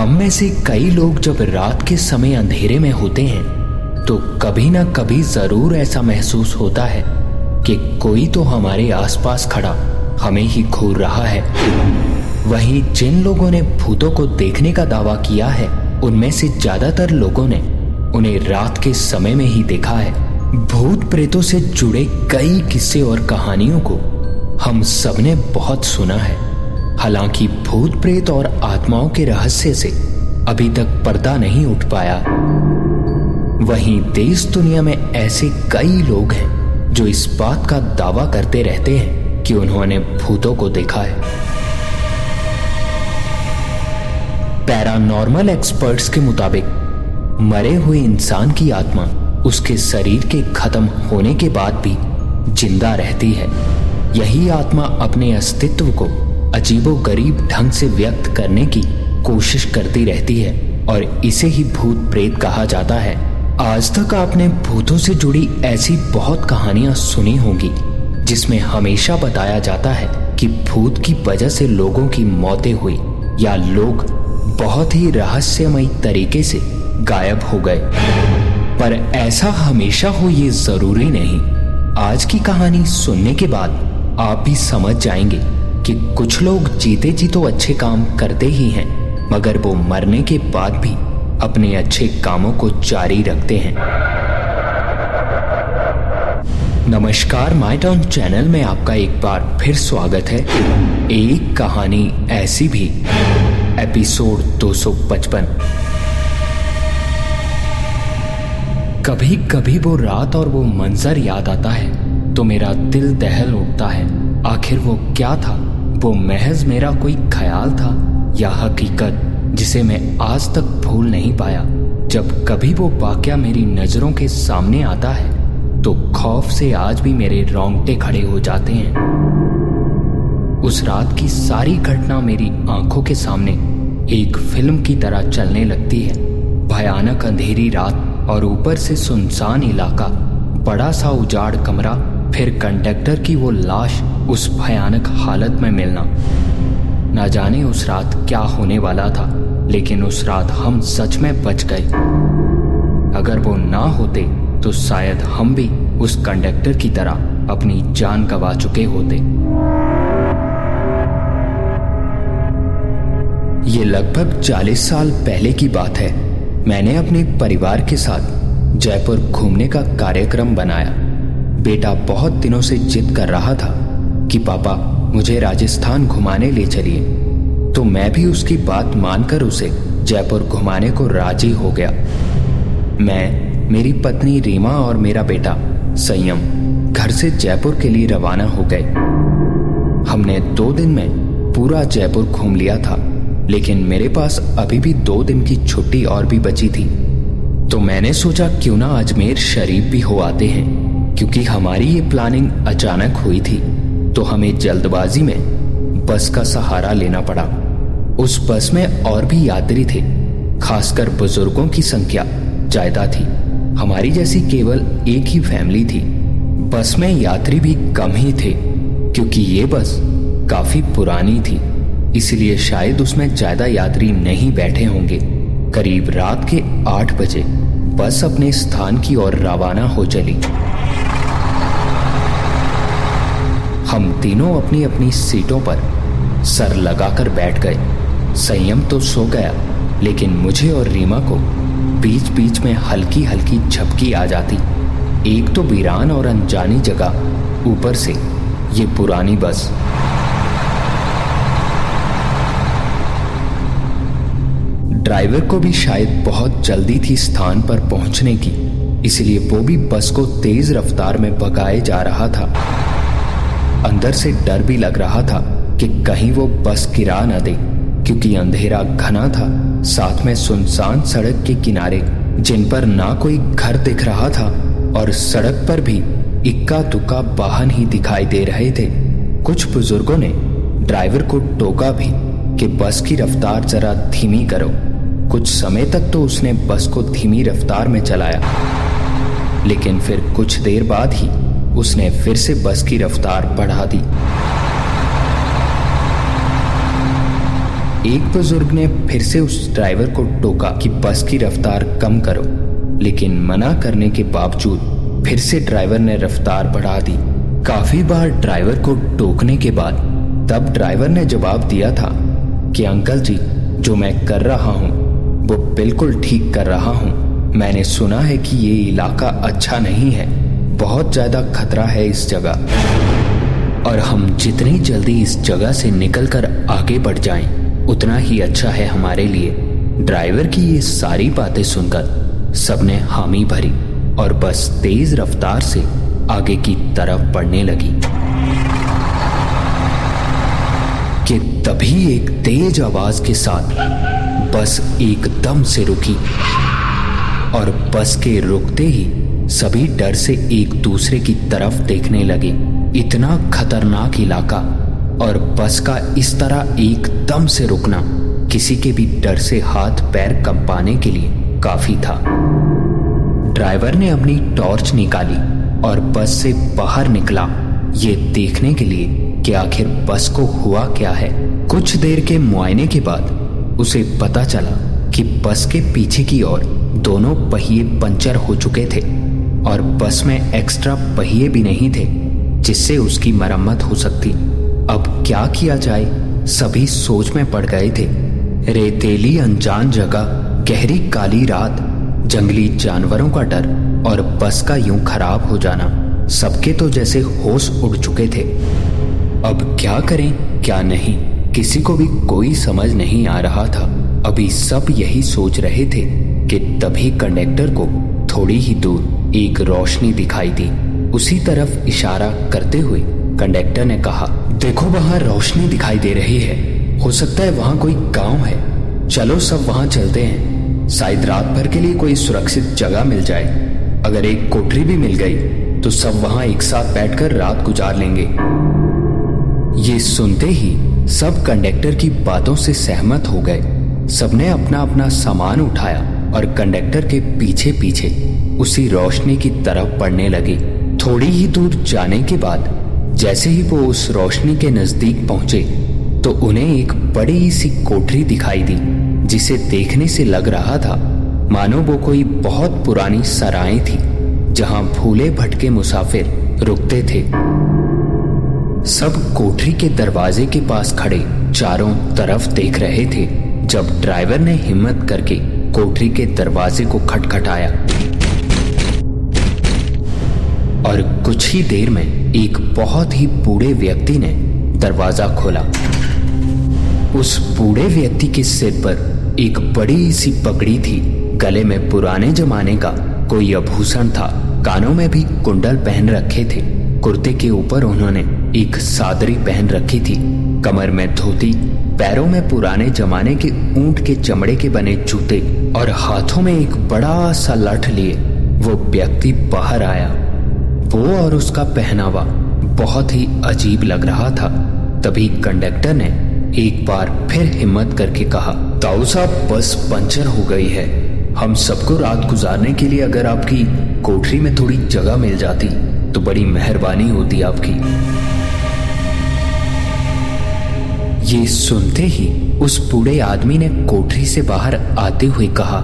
हम में से कई लोग जब रात के समय अंधेरे में होते हैं तो कभी ना कभी ज़रूर ऐसा महसूस होता है कि कोई तो हमारे आसपास खड़ा हमें ही घूर रहा है। वहीं जिन लोगों ने भूतों को देखने का दावा किया है, उनमें से ज़्यादातर लोगों ने उन्हें रात के समय में ही देखा है। भूत प्रेतों से जुड़े कई किस्से और कहानियों को हम सबने बहुत सुना है। हालाँकि भूत प्रेत और आत्माओं के रहस्य से अभी तक पर्दा नहीं उठ पाया। वहीं देश दुनिया में ऐसे कई लोग हैं जो इस बात का दावा करते रहते हैं कि उन्होंने भूतों को देखा है। पैरानॉर्मल एक्सपर्ट्स के मुताबिक, मरे हुए इंसान की आत्मा उसके शरीर के खत्म होने के बाद भी ज़िंदा रहती है। यही आत्मा अपने अस्तित्व को अजीबो गरीब ढंग से व्यक्त करने की कोशिश करती रहती है और इसे ही भूत प्रेत कहा जाता है। आज तक आपने भूतों से जुड़ी ऐसी बहुत कहानियाँ सुनी होंगी, जिसमें हमेशा बताया जाता है कि भूत की वजह से लोगों की मौतें हुई, या लोग बहुत ही रहस्यमय तरीके से गायब हो गए। पर ऐसा हमेशा हो ये ज़रूरी नहीं। आज की कहानी सुनने के बाद आप भी समझ जाएँगे कि कुछ लोग जीते जी तो अच्छे काम करते ही हैं, मगर वो मरने के बाद भी अपने अच्छे कामों को जारी रखते हैं। नमस्कार माई टाउन चैनल में आपका एक बार फिर स्वागत है। एक कहानी ऐसी भी, एपिसोड 255 कभी कभी वो रात और वो मंजर याद आता है तो मेरा दिल दहल उठता है, आखिर वो क्या था? वो महज मेरा कोई ख्याल था या हकीकत, जिसे मैं आज तक भूल नहीं पाया। जब कभी वो वाक्य मेरी नज़रों के सामने आता है तो खौफ से आज भी मेरे रोंगटे खड़े हो जाते हैं। उस रात की सारी घटना मेरी आँखों के सामने एक फ़िल्म की तरह चलने लगती है। भयानक अंधेरी रात और ऊपर से सुनसान इलाका, बड़ा सा उजाड़ कमरा फिर कंडक्टर की वो लाश उस भयानक हालत में मिलना। ना जाने उस रात क्या होने वाला था, लेकिन उस रात हम सच में बच गए। अगर वो ना होते तो शायद हम भी उस कंडक्टर की तरह अपनी जान गवा चुके होते। ये लगभग 40 साल पहले की बात है। मैंने अपने परिवार के साथ जयपुर घूमने का कार्यक्रम बनाया। बेटा बहुत दिनों से जिद कर रहा था कि पापा, मुझे राजस्थान घुमाने ले चलिए। तो मैं भी उसकी बात मानकर उसे जयपुर घुमाने को राज़ी हो गया। मैं, मेरी पत्नी रीमा और मेरा बेटा संयम घर से जयपुर के लिए रवाना हो गए। हमने दो दिन में पूरा जयपुर घूम लिया था, लेकिन मेरे पास अभी भी दो दिन की छुट्टी और भी बची थी। तो मैंने सोचा क्यों ना अजमेर शरीफ भी हो आते हैं। क्योंकि हमारी ये प्लानिंग अचानक हुई थी तो हमें जल्दबाजी में बस का सहारा लेना पड़ा। उस बस में और भी यात्री थे, खासकर बुज़ुर्गों की संख्या ज़्यादा थी। हमारी जैसी केवल एक ही फैमिली थी। बस में यात्री भी कम ही थे, क्योंकि ये बस काफ़ी पुरानी थी, इसलिए शायद उसमें ज़्यादा यात्री नहीं बैठे होंगे। करीब रात के आठ बजे बस अपने स्थान की ओर रवाना हो चली। हम तीनों अपनी अपनी सीटों पर सर लगाकर बैठ गए। संयम तो सो गया, लेकिन मुझे और रीमा को बीच बीच में हल्की हल्की झपकी आ जाती। एक तो वीरान और अनजानी जगह, ऊपर से ये पुरानी बस। ड्राइवर को भी शायद बहुत जल्दी थी स्थान पर पहुँचने की, इसलिए वो भी बस को तेज रफ्तार में भगाए जा रहा था। अंदर से डर भी लग रहा था कि कहीं वो बस गिरा न दे, क्योंकि अंधेरा घना था, साथ में सुनसान सड़क के किनारे, जिन पर ना कोई घर दिख रहा था, और सड़क पर भी इक्का दुक्का वाहन ही दिखाई दे रहे थे। कुछ बुज़ुर्गों ने ड्राइवर को टोका भी कि बस की रफ्तार जरा धीमी करो। कुछ समय तक तो उसने बस को धीमी रफ्तार में चलाया। लेकिन फिर कुछ देर बाद ही उसने फिर से बस की रफ्तार बढ़ा दी। एक बुज़ुर्ग ने फिर से उस ड्राइवर को टोका कि बस की रफ्तार कम करो, लेकिन मना करने के बावजूद फिर से ड्राइवर ने रफ्तार बढ़ा दी। काफ़ी बार ड्राइवर को टोकने के बाद तब ड्राइवर ने जवाब दिया था कि, अंकल जी, जो मैं कर रहा हूँ, वो बिल्कुल ठीक कर रहा हूँ। मैंने सुना है कि ये इलाका अच्छा नहीं है। बहुत ज़्यादा खतरा है इस जगह। और हम जितनी जल्दी इस जगह से निकलकर आगे बढ़ जाएँ, उतना ही अच्छा है हमारे लिए। ड्राइवर की ये सारी बातें सुनकर सबने हामी भरी और बस तेज रफ्तार से आगे की तरफ़ बढ़ने लगी। कि तभी एक तेज आवाज़ के साथ बस एकदम से रुकी और बस के रुकते ही सभी डर से एक दूसरे की तरफ़ देखने लगे। इतना खतरनाक इलाका और बस का इस तरह एकदम से रुकना किसी के भी डर से हाथ पैर कंपाने के लिए काफ़ी था। ड्राइवर ने अपनी टॉर्च निकाली और बस से बाहर निकला। ये देखने के लिए कि आखिर बस को हुआ क्या है। कुछ देर के मुआयने के बाद उसे पता चला कि बस के पीछे की ओर दोनों पहिए पंचर हो चुके थे। और बस में एक्स्ट्रा पहिए भी नहीं थे, जिससे उसकी मरम्मत हो सकती। अब क्या किया जाए? सभी सोच में पड़ गए थे। रेतेली अनजान जगह, गहरी काली रात, जंगली जानवरों का डर और बस का यूँ खराब हो जाना। सबके तो जैसे होश उड़ चुके थे। अब क्या करें, क्या नहीं? किसी को भी कोई समझ नहीं आ रहा था। अभी सब यही सोच रहे थे कि तभी कंडक्टर को थोड़ी ही दूर एक रोशनी दिखाई दी। उसी तरफ़ इशारा करते हुए कंडक्टर ने कहा, देखो वहाँ रोशनी दिखाई दे रही है। हो सकता है वहाँ कोई गाँव है। चलो सब वहाँ चलते हैं। शायद रात भर के लिए कोई सुरक्षित जगह मिल जाए। अगर एक कोठरी भी मिल गई तो सब वहाँ एक साथ बैठकर रात गुजार लेंगे। ये सुनते ही सब कंडक्टर की बातों से सहमत हो गए। सबने अपना अपना सामान उठाया। और कंडक्टर के पीछे पीछे उसी रोशनी की तरफ़ बढ़ने लगे। थोड़ी ही दूर जाने के बाद, जैसे ही वो उस रोशनी के नज़दीक पहुँचे तो उन्हें एक बड़ी सी कोठरी दिखाई दी, जिसे देखने से लग रहा था, मानो वो कोई बहुत पुरानी सराय थी, जहाँ भूले भटके मुसाफिर रुकते थे। सब कोठरी के दरवाजे के पास खड़े चारों तरफ़ देख रहे थे, जब ड्राइवर ने हिम्मत करके कोठरी के दरवाजे को खटखटाया। और कुछ ही देर में एक बहुत ही बूढ़े व्यक्ति ने दरवाज़ा खोला। उस बूढ़े व्यक्ति के सिर पर एक बड़ी सी पगड़ी थी। गले में पुराने जमाने का कोई आभूषण था। कानों में भी कुंडल पहन रखे थे। कुर्ते के ऊपर उन्होंने एक सादरी पहन रखी थी। कमर में धोती, पैरों में पुराने जमाने के ऊँट के चमड़े के बने जूते और हाथों में एक बड़ा सा लठ लिए वो व्यक्ति बाहर आया। वो और उसका पहनावा बहुत ही अजीब लग रहा था। तभी कंडक्टर ने एक बार फिर हिम्मत करके कहा ताऊ साहब, बस पंचर हो गई है। हम सबको रात गुजारने के लिए अगर आपकी कोठरी में थोड़ी जगह मिल जाती तो बड़ी मेहरबानी होती आपकी। ये सुनते ही उस बूढ़े आदमी ने कोठरी से बाहर आते हुए कहा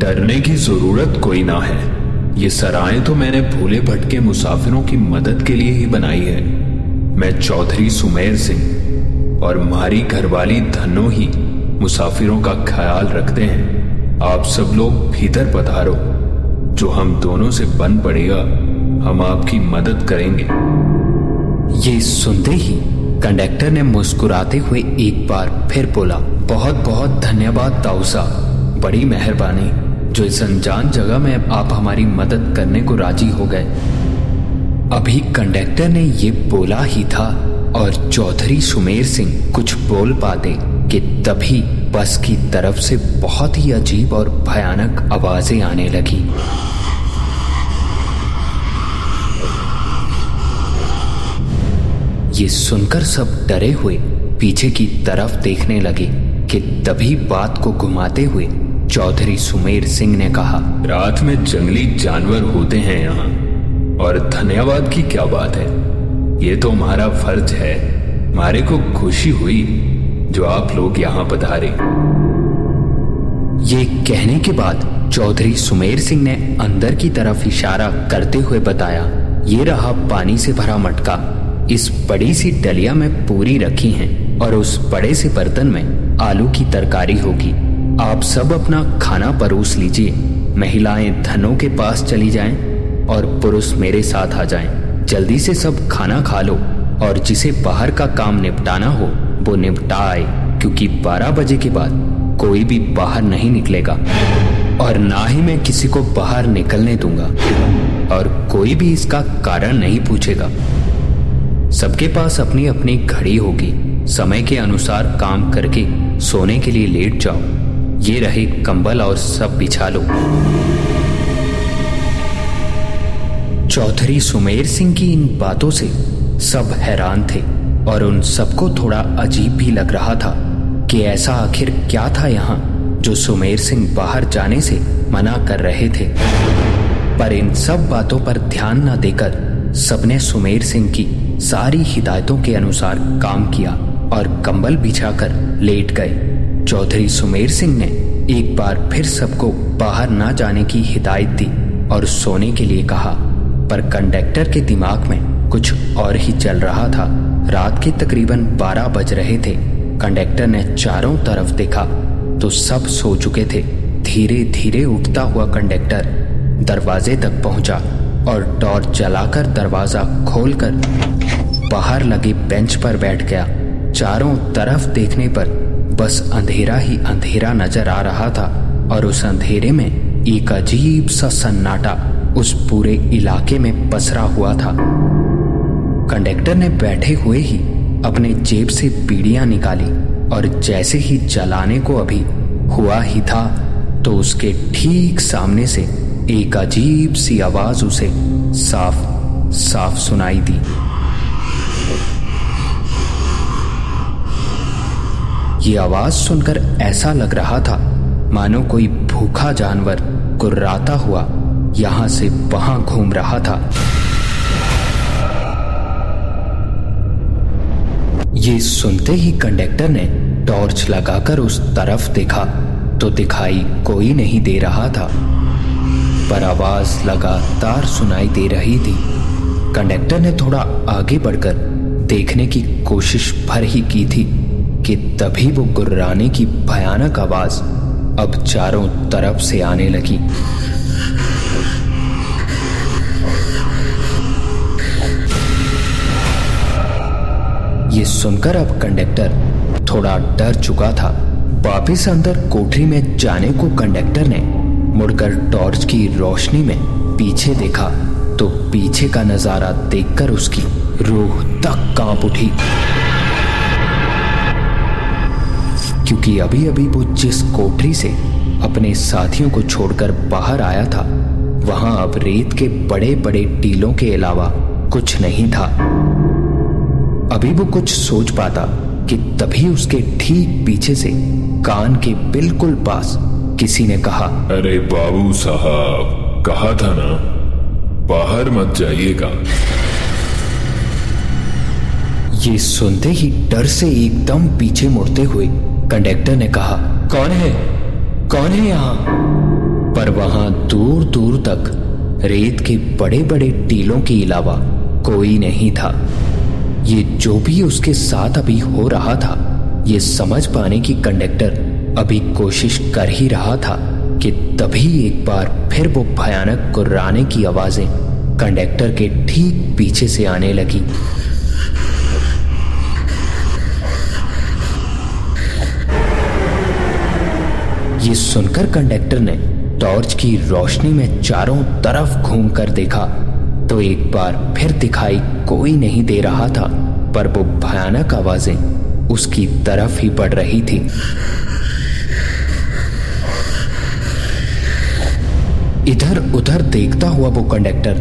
डरने की ज़रूरत कोई ना है। ये सराय तो मैंने भूले भटके मुसाफिरों की मदद के लिए ही बनाई है। मैं चौधरी सुमेर सिंह और हमारी घरवाली धनो ही मुसाफिरों का ख्याल रखते हैं। आप सब लोग भीतर पधारो। जो हम दोनों से बन पड़ेगा हम आपकी मदद करेंगे। ये सुनते ही कंडक्टर ने मुस्कुराते हुए एक बार फिर बोला, बहुत बहुत धन्यवाद ताउसा बड़ी मेहरबानी। जो इस अनजान जगह में आप हमारी मदद करने को राज़ी हो गए। अभी कंडक्टर ने ये बोला ही था और चौधरी सुमेर सिंह कुछ बोल पाते कि तभी बस की तरफ़ से बहुत ही अजीब और भयानक आवाज़ें आने लगी। ये सुनकर सब डरे हुए पीछे की तरफ़ देखने लगे कि तभी बात को घुमाते हुए चौधरी सुमेर सिंह ने कहा रात में जंगली जानवर होते हैं यहाँ और धन्यवाद की क्या बात है? ये तो हमारा फ़र्ज़ है। हमारे को खुशी हुई जो आप लोग यहाँ पधारे। ये कहने के बाद चौधरी सुमेर सिंह ने अंदर की तरफ़ इशारा करते हुए बताया ये रहा पानी से भरा मटका। इस बड़ी सी डलिया में पूरी रखी हैं और उस बड़े से बर्तन में आलू की तरकारी होगी। आप सब अपना खाना परोस लीजिए। महिलाएँ धनों के पास चली जाएँ और पुरुष मेरे साथ आ जाएँ। जल्दी से सब खाना खा लो और जिसे बाहर का काम निपटाना हो, वो निपटा आए क्योंकि 12 बजे के बाद कोई भी बाहर नहीं निकलेगा। और ना ही मैं किसी को बाहर निकलने दूँगा और कोई भी इसका कारण नहीं पूछेगा। सबके पास अपनी अपनी घड़ी होगी। समय के अनुसार काम करके सोने के लिए लेट जाओ। ये रहे कंबल और सब बिछा लो। चौधरी सुमेर सिंह की इन बातों से सब हैरान थे और उन सबको थोड़ा अजीब भी लग रहा था कि ऐसा आखिर क्या था यहाँ जो सुमेर सिंह बाहर जाने से मना कर रहे थे। पर इन सब बातों पर ध्यान न देकर सबने सुमेर सिंह की सारी हिदायतों के अनुसार काम किया और कंबल बिछाकर लेट गए। चौधरी सुमेर सिंह ने एक बार फिर सबको बाहर ना जाने की हिदायत दी और सोने के लिए कहा, पर कंडक्टर के दिमाग में कुछ और ही चल रहा था। रात के तकरीबन 12 बज रहे थे। कंडक्टर ने चारों तरफ़ देखा तो सब सो चुके थे। धीरे धीरे उठता हुआ कंडक्टर दरवाजे तक पहुँचा। और टॉर्च जलाकर दरवाज़ा खोलकर बाहर लगे बेंच पर बैठ गया। चारों तरफ़ देखने पर बस अंधेरा ही अंधेरा नज़र आ रहा था और उस अंधेरे में एक अजीब सा सन्नाटा उस पूरे इलाके में पसरा हुआ था। कंडक्टर ने बैठे हुए ही अपने जेब से बीड़ियाँ निकाली और जैसे ही जलाने को अभी हुआ ही था तो उसके ठीक सामने से एक अजीब सी आवाज़ उसे साफ़ साफ़ सुनाई दी। ये आवाज़ सुनकर ऐसा लग रहा था, मानो कोई भूखा जानवर कुर्राता हुआ यहाँ से वहाँ घूम रहा था। ये सुनते ही कंडक्टर ने टॉर्च लगाकर उस तरफ़ देखा तो दिखाई कोई नहीं दे रहा था। पर आवाज़ लगातार सुनाई दे रही थी। कंडक्टर ने थोड़ा आगे बढ़कर देखने की कोशिश भर ही की थी कि तभी वो गुर्राने की भयानक आवाज़ अब चारों तरफ़ से आने लगी। ये सुनकर अब कंडक्टर थोड़ा डर चुका था। वापिस अंदर कोठरी में जाने को कंडक्टर ने मुड़कर टॉर्च की रोशनी में पीछे देखा तो पीछे का नज़ारा देखकर उसकी रूह तक काँप उठी। क्योंकि अभी अभी वो जिस कोठरी से अपने साथियों को छोड़कर बाहर आया था, वहाँ अब रेत के बड़े बड़े टीलों के अलावा कुछ नहीं था। अभी वो कुछ सोच पाता कि तभी उसके ठीक पीछे से कान के बिल्कुल पास किसी ने कहा अरे बाबू साहब कहा था ना बाहर मत जाइएगा। ये सुनते ही डर से एकदम पीछे मुड़ते हुए कंडक्टर ने कहा कौन है? कौन है यहाँ? पर वहाँ दूर दूर तक रेत के बड़े बड़े टीलों के अलावा कोई नहीं था। ये जो भी उसके साथ अभी हो रहा था ये समझ पाने की कंडक्टर अभी कोशिश कर ही रहा था कि तभी एक बार फिर वो भयानक कुर्राने की आवाज़ें कंडक्टर के ठीक पीछे से आने लगी। ये सुनकर कंडक्टर ने टॉर्च की रोशनी में चारों तरफ़ घूमकर देखा तो एक बार फिर दिखाई कोई नहीं दे रहा था, पर वो भयानक आवाज़ें उसकी तरफ़ ही बढ़ रही थी। इधर उधर देखता हुआ वो कंडक्टर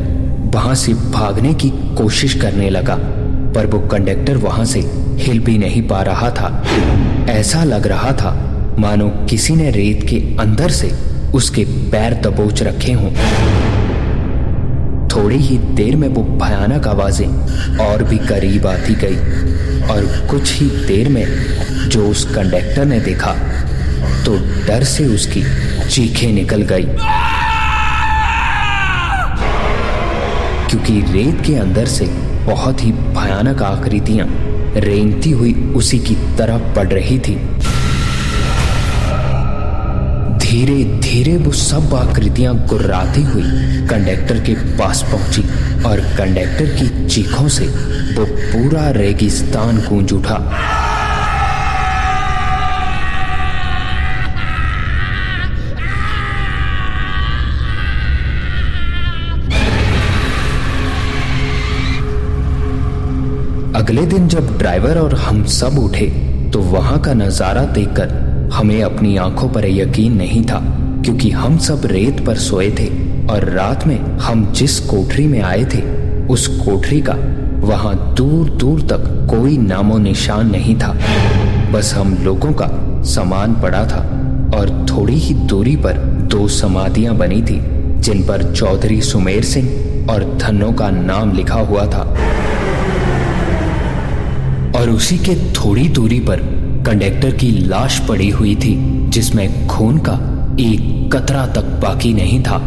वहाँ से भागने की कोशिश करने लगा, पर वो कंडक्टर वहाँ से हिल भी नहीं पा रहा था। ऐसा लग रहा था, मानो किसी ने रेत के अंदर से उसके पैर दबोच रखे हों। थोड़ी ही देर में वो भयानक आवाज़ें और भी करीब आती गई, और कुछ ही देर में जो उस कंडक्टर ने देखा तो डर से उसकी चीखें निकल गई। क्योंकि रेत के अंदर से बहुत ही भयानक आकृतियाँ रेंगती हुई उसी की तरफ़ पड़ रही थी। धीरे धीरे वो सब आकृतियाँ गुर्राती हुई कंडक्टर के पास पहुँची और कंडक्टर की चीखों से वो पूरा रेगिस्तान गूंज उठा। अगले दिन जब ड्राइवर और हम सब उठे तो वहाँ का नज़ारा देखकर हमें अपनी आँखों पर यकीन नहीं था, क्योंकि हम सब रेत पर सोए थे और रात में हम जिस कोठरी में आए थे, उस कोठरी का वहाँ दूर दूर तक कोई नामो निशान नहीं था। बस हम लोगों का सामान पड़ा था और थोड़ी ही दूरी पर दो समाधियाँ बनी थी, जिन पर चौधरी सुमेर सिंह और धनों का नाम लिखा हुआ था। और उसी के थोड़ी दूरी पर कंडक्टर की लाश पड़ी हुई थी, जिसमें खून का एक कतरा तक बाकी नहीं था।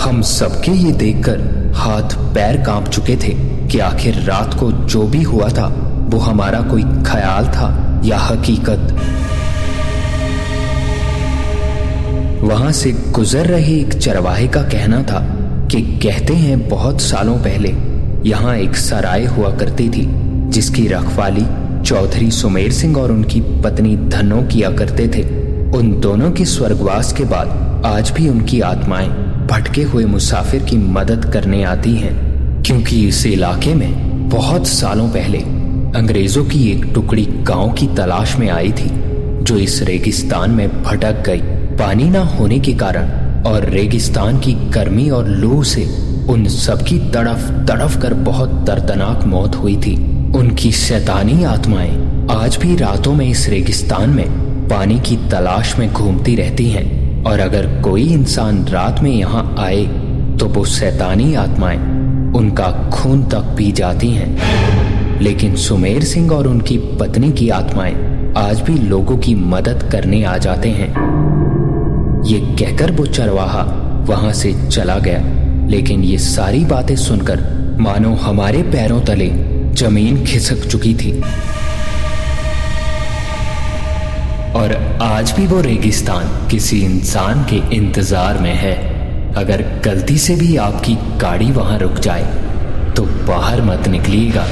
हम सबके ये देखकर हाथ पैर काँप चुके थे कि आखिर रात को जो भी हुआ था, वो हमारा कोई ख्याल था या हकीकत। वहाँ से गुजर रहे एक चरवाहे का कहना था कि कहते हैं बहुत सालों पहले यहाँ एक सराय हुआ करती थी, जिसकी रखवाली चौधरी सुमेर सिंह और उनकी पत्नी धनो किया करते थे। उन दोनों के स्वर्गवास के बाद आज भी उनकी आत्माएँ भटके हुए मुसाफिर की मदद करने आती हैं, क्योंकि इस इलाके में बहुत सालों पहले अंग्रेज़ों की एक टुकड़ी गाँव की तलाश में आई थी, जो इस रेगिस्तान में भटक गई। पानी ना होने के कारण और रेगिस्तान की गर्मी और लू से उन सबकी तड़फ तड़फ कर बहुत दर्दनाक मौत हुई थी। उनकी शैतानी आत्माएँ आज भी रातों में इस रेगिस्तान में पानी की तलाश में घूमती रहती हैं। और अगर कोई इंसान रात में यहाँ आए तो वो शैतानी आत्माएँ उनका खून तक पी जाती हैं। लेकिन सुमेर सिंह और उनकी पत्नी की आत्माएँ आज भी लोगों की मदद करने आ जाते हैं। ये कहकर वो चरवाहा वहाँ से चला गया। लेकिन ये सारी बातें सुनकर मानो हमारे पैरों तले ज़मीन खिसक चुकी थी। और आज भी वो रेगिस्तान किसी इंसान के इंतज़ार में है। अगर गलती से भी आपकी गाड़ी वहाँ रुक जाए तो बाहर मत निकलिएगा।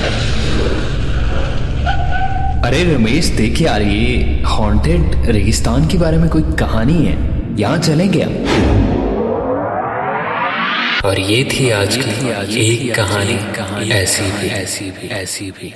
अरे रमेश देख यार, ये हॉन्टेड रेगिस्तान के बारे में कोई कहानी है? यहाँ चलेंगे आप और ये थी आज की एक कहानी ऐसी भी ऐसी भी। ऐसी भी